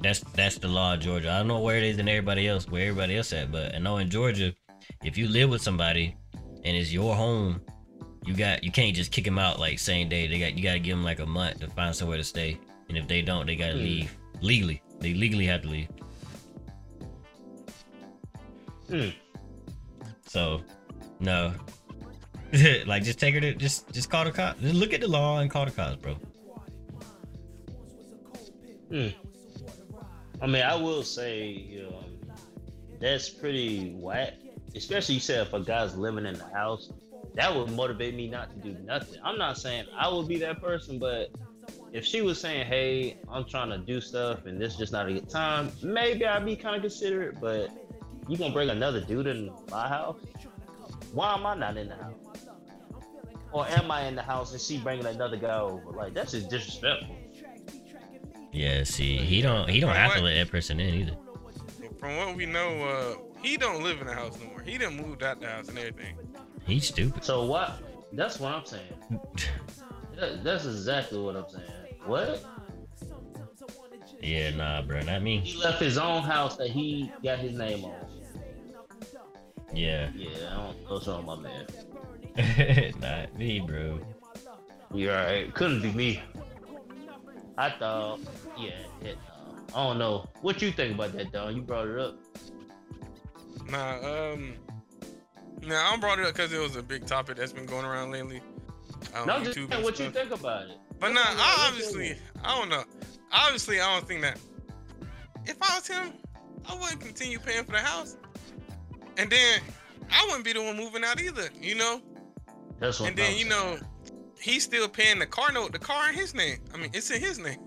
That's that's the law of Georgia. I don't know where it is in everybody else, where everybody else at, but I know in Georgia, if you live with somebody and it's your home, you got you can't just kick them out like same day. They got you got to give them like a month to find somewhere to stay, and if they don't, they got to Hmm. leave legally. They legally have to leave. Hmm. So, no, like just take her to just just call the cops. Just look at the law and call the cops, bro. Hmm. I mean, I will say, that's pretty whack. Especially you said if a guy's living in the house, that would motivate me not to do nothing. I'm not saying I would be that person, but if she was saying, "Hey, I'm trying to do stuff and this is just not a good time," maybe I'd be kind of considerate. But you gonna bring another dude in my house? Why am I not in the house? Or am I in the house and she bringing another guy over? Like that's just disrespectful. Yeah, see, he don't he don't From have to let that person in either. From what we know, uh, he don't live in the house no more. He done moved out the house and everything. He's stupid. So what? That's what I'm saying. That- That's exactly what I'm saying. What? Yeah, nah, bro, not me. He left his own house that he got his name on. Yeah, Yeah, I don't know what's my man. not me, bro. You alright? Couldn't be me. I thought, yeah, it, uh, I don't know. What you think about that, Don? You brought it up. Nah, um, nah, I brought it up because it was a big topic that's been going around lately. On no, just YouTube what you think about it. But nah, I obviously. I don't know. Obviously, I don't think that. If I was him, I wouldn't continue paying for the house, and then I wouldn't be the one moving out either. You know, That's what and then you know, he's still paying the car note. The car in his name. I mean, it's in his name.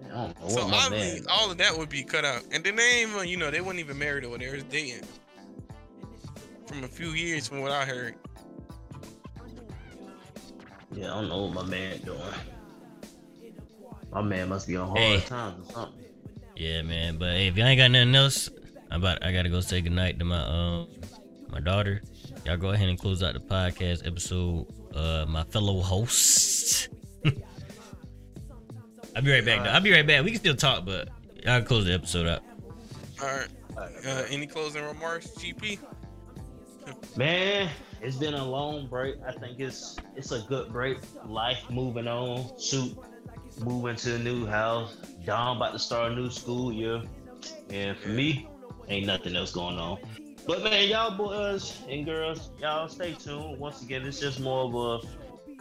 saying. I don't know So obviously, man. all of that would be cut out. And then they even, you know, they weren't even married or they was dating. From a few years, from what I heard. Yeah, I don't know what my man doing. My man must be on hard Hey. times or something. Yeah, man. But hey, if y'all ain't got nothing else, I'm about I gotta go say goodnight to my um my daughter. Y'all go ahead and close out the podcast episode. Uh, my fellow hosts. I'll be right back. Though. I'll be right back. We can still talk, but I'll close the episode up. All right. Uh, any closing remarks, GP? Man, it's been a long break. I think it's it's a good break. Life moving on. Shoot, moving to a new house. Don about to start a new school year. And for me, ain't nothing else going on. But man, y'all boys and girls, y'all stay tuned. Once again, it's just more of a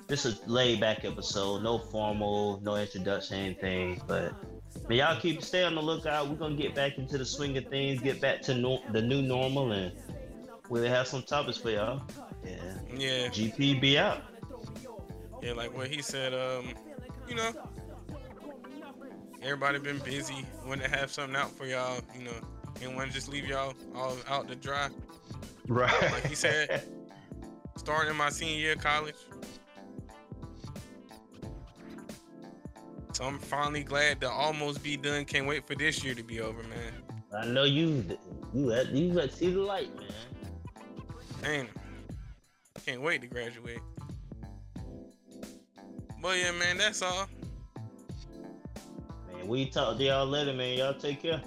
this a laid back episode. No formal, no introduction, anything. But man, y'all keep stay on the lookout. We're gonna get back into the swing of things, get back to no, the new normal, and we'll have some topics for y'all. Yeah. Yeah. GP be out. Yeah, like what he said, um, you know, everybody been busy. Want to have something out for y'all, you know, and want to just leave y'all all out to dry. Right. Like he said. Starting in my senior year of college. So I'm finally glad to almost be done. Can't wait for this year to be over, man. I know you you at you at see the light, man. Man, can't wait to graduate. But yeah, man, that's all. Man, we talk to y'all later, man. Y'all take care.